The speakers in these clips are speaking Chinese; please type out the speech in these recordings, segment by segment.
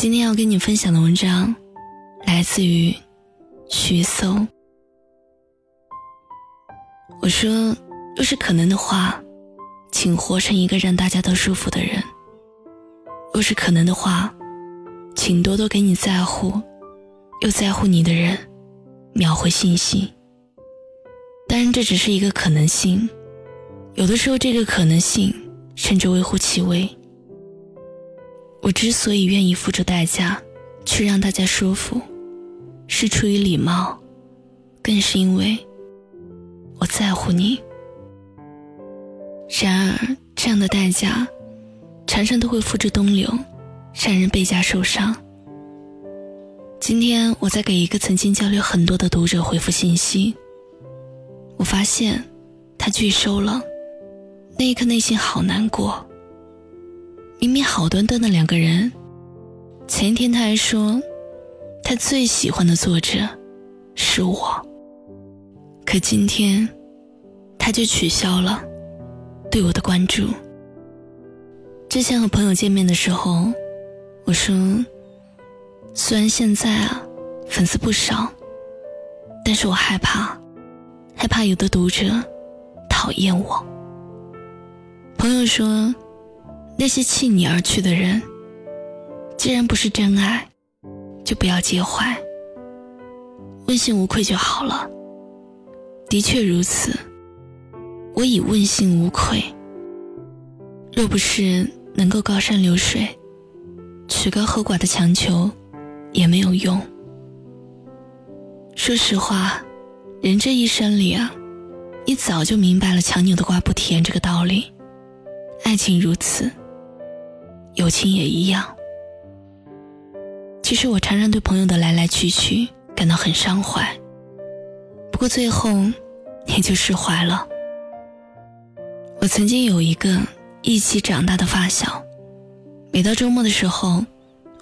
今天要跟你分享的文章，来自于徐搜。我说，若是可能的话，请活成一个让大家都舒服的人；若是可能的话，请多多给你在乎又在乎你的人秒回信息。当然，这只是一个可能性，有的时候这个可能性甚至微乎其微。我之所以愿意付出代价去让大家舒服，是出于礼貌，更是因为我在乎你。然而，这样的代价常常都会付之东流，让人倍加受伤。今天我在给一个曾经交流很多的读者回复信息，我发现他拒收了，那一刻内心好难过。明明好端端的两个人，前一天他还说他最喜欢的作者是我，可今天他就取消了对我的关注。之前和朋友见面的时候，我说虽然现在啊粉丝不少，但是我害怕，害怕有的读者讨厌我。朋友说。那些弃你而去的人，既然不是真爱，就不要介怀，问心无愧就好了。的确如此，我已问心无愧。若不是能够高山流水，曲高和寡的强求也没有用。说实话，人这一生里啊，你早就明白了“强扭的瓜不甜”这个道理，爱情如此。友情也一样。其实我常常对朋友的来来去去感到很伤怀，不过最后也就释怀了。我曾经有一个一起长大的发小，每到周末的时候，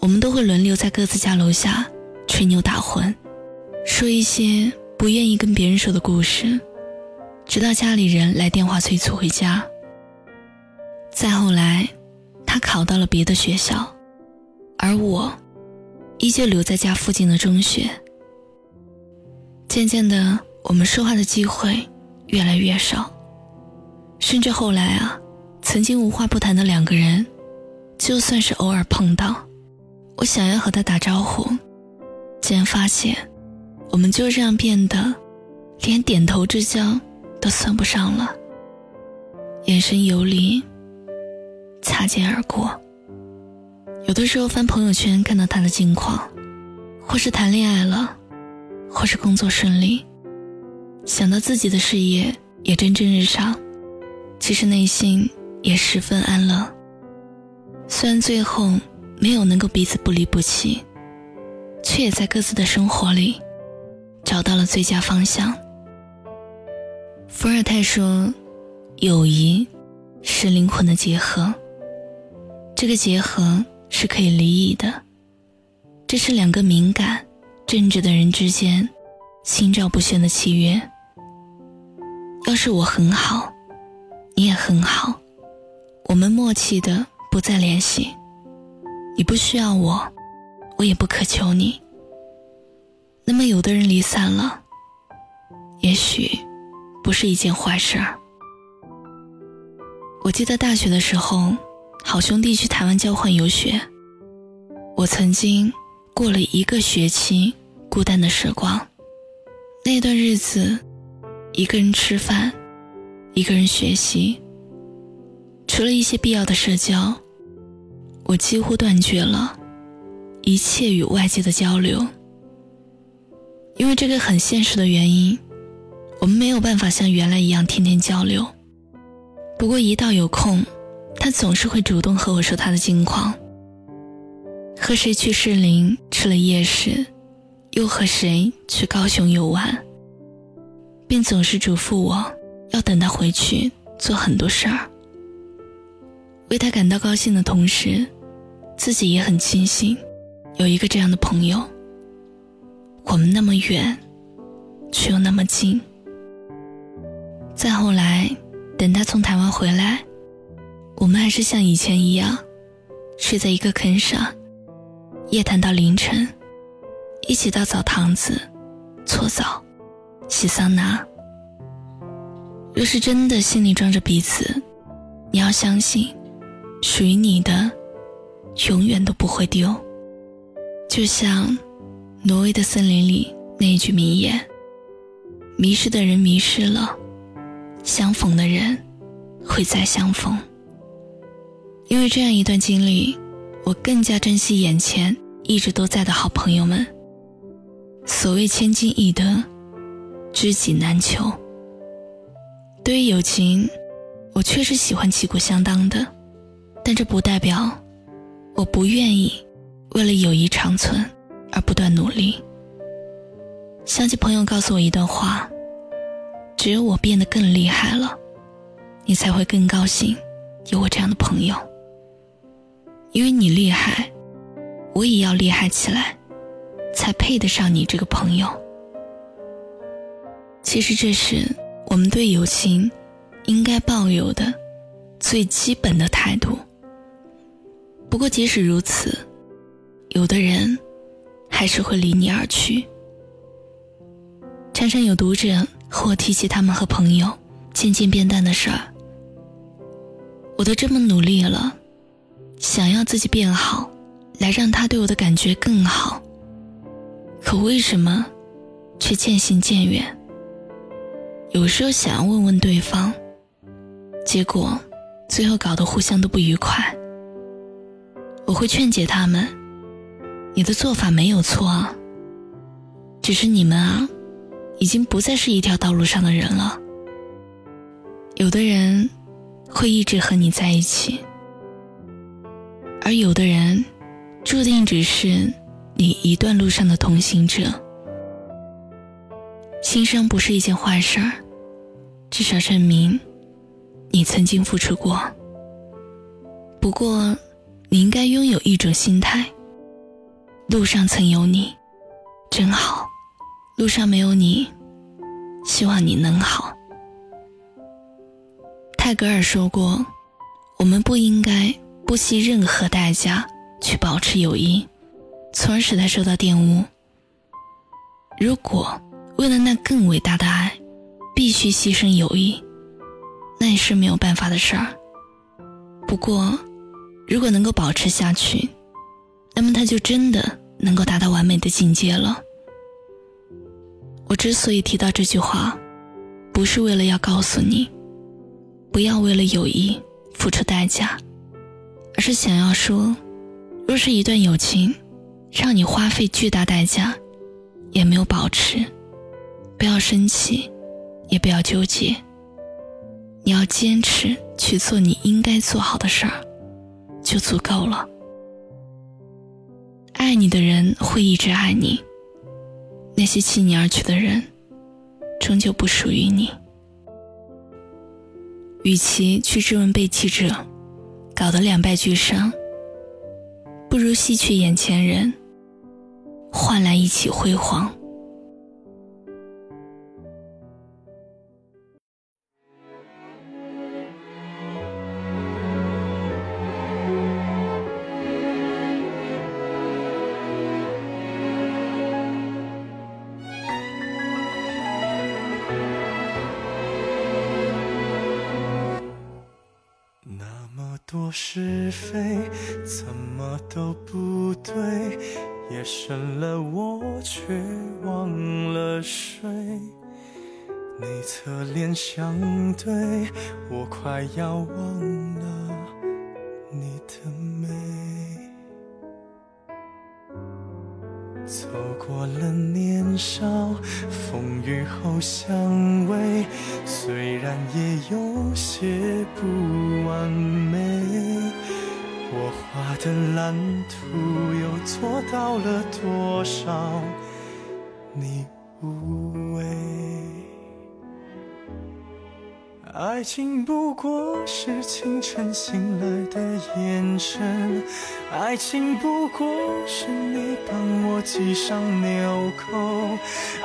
我们都会轮流在各自家楼下吹牛打混，说一些不愿意跟别人说的故事，直到家里人来电话催促回家。再后来。他考到了别的学校，而我依旧留在家附近的中学。渐渐的，我们说话的机会越来越少，甚至后来啊，曾经无话不谈的两个人，就算是偶尔碰到，我想要和他打招呼，竟然发现我们就这样变得连点头之交都算不上了，眼神游离。擦肩而过。有的时候翻朋友圈，看到他的近况，或是谈恋爱了，或是工作顺利，想到自己的事业也蒸蒸日上，其实内心也十分安乐。虽然最后没有能够彼此不离不弃，却也在各自的生活里找到了最佳方向。伏尔泰说：“友谊是灵魂的结合。”这个结合是可以离异的，这是两个敏感、正直的人之间心照不宣的契约。要是我很好，你也很好，我们默契的不再联系，你不需要我，我也不渴求你。那么，有的人离散了，也许不是一件坏事儿。我记得大学的时候。好兄弟去台湾交换游学，我曾经过了一个学期孤单的时光。那段日子，一个人吃饭，一个人学习，除了一些必要的社交，我几乎断绝了一切与外界的交流。因为这个很现实的原因，我们没有办法像原来一样天天交流。不过一到有空，他总是会主动和我说他的近况，和谁去士林吃了夜市，又和谁去高雄游玩，并总是嘱咐我要等他回去做很多事儿。为他感到高兴的同时，自己也很庆幸有一个这样的朋友。我们那么远，却又那么近。再后来，等他从台湾回来。我们还是像以前一样，睡在一个坑上，夜谈到凌晨，一起到澡堂子搓澡、洗桑拿。若是真的心里装着彼此，你要相信，属于你的永远都不会丢。就像挪威的森林里那一句名言：“迷失的人迷失了，相逢的人会再相逢。”因为这样一段经历，我更加珍惜眼前一直都在的好朋友们。所谓千金易得，知己难求。对于友情，我确实喜欢旗鼓相当的，但这不代表我不愿意为了友谊长存而不断努力。想起朋友告诉我一段话：只有我变得更厉害了，你才会更高兴有我这样的朋友。因为你厉害，我也要厉害起来，才配得上你这个朋友。其实这是。我们对友情应该抱有的最基本的态度。不过，即使如此，有的人还是会离你而去。常常有读者和我提起他们和朋友渐渐变淡的事儿。我都这么努力了，想要自己变好，来让他对我的感觉更好。可为什么却渐行渐远？有时候想要问问对方，结果最后搞得互相都不愉快。我会劝解他们：“你的做法没有错啊，只是你们啊，已经不再是一条道路上的人了。有的人会一直和你在一起，而有的人注定只是你一段路上的同行者。心伤不是一件坏事儿。”至少证明，你曾经付出过。不过，你应该拥有一种心态：路上曾有你，真好；路上没有你，希望你能好。泰戈尔说过：“我们不应该不惜任何代价去保持友谊，从而使他受到玷污。如果为了那更伟大的爱，”必须牺牲友谊，那也是没有办法的事儿。不过，如果能够保持下去，那么他就真的能够达到完美的境界了。我之所以提到这句话，不是为了要告诉你，不要为了友谊付出代价，而是想要说，若是一段友情让你花费巨大代价，也没有保持，不要生气。也不要纠结，你要坚持去做你应该做好的事儿，就足够了。爱你的人会一直爱你，那些弃你而去的人，终究不属于你。与其去质问被弃者，搞得两败俱伤，不如吸取眼前人，换来一起辉煌。多是非，怎么都不对。夜深了，我却忘了睡。你侧脸相对，我快要忘了你的走过了年少，风雨后相偎，虽然也有些不完美，我画的蓝图又做到了多少？你无爱情不过是清晨醒来的眼神，爱情不过是你帮我系上纽扣，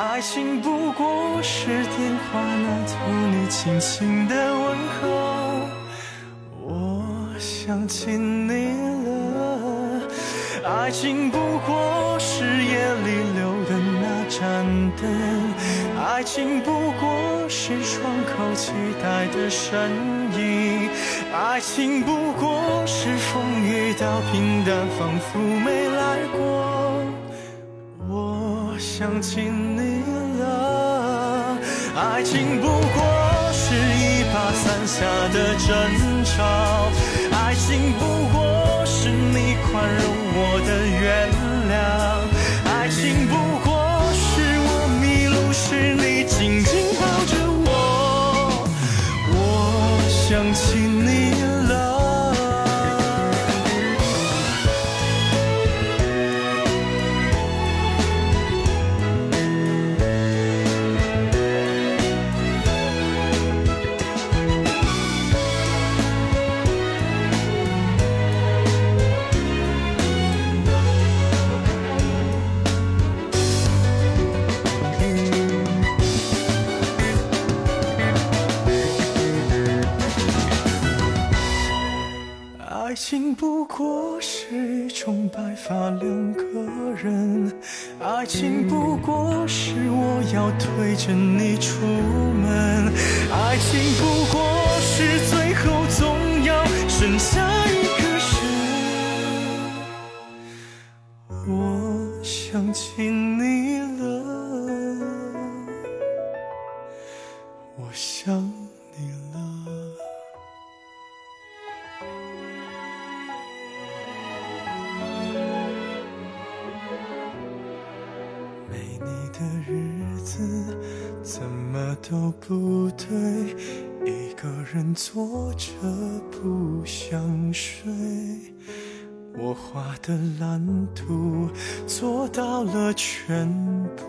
爱情不过是电话那头你轻轻的问候。我想起你了，爱情不过是夜里留的那盏灯，爱情不过是窗口期待的身影，爱情不过是风雨到平淡，仿佛没来过。我想起你了，爱情不过是一把伞下的争吵，爱情不过是你宽容。我的种白发两个人，爱情不过是我要推着你出门，爱情不过是最后总要剩下一个人。我想起怎么都不对，一个人坐着不想睡。我画的蓝图做到了全部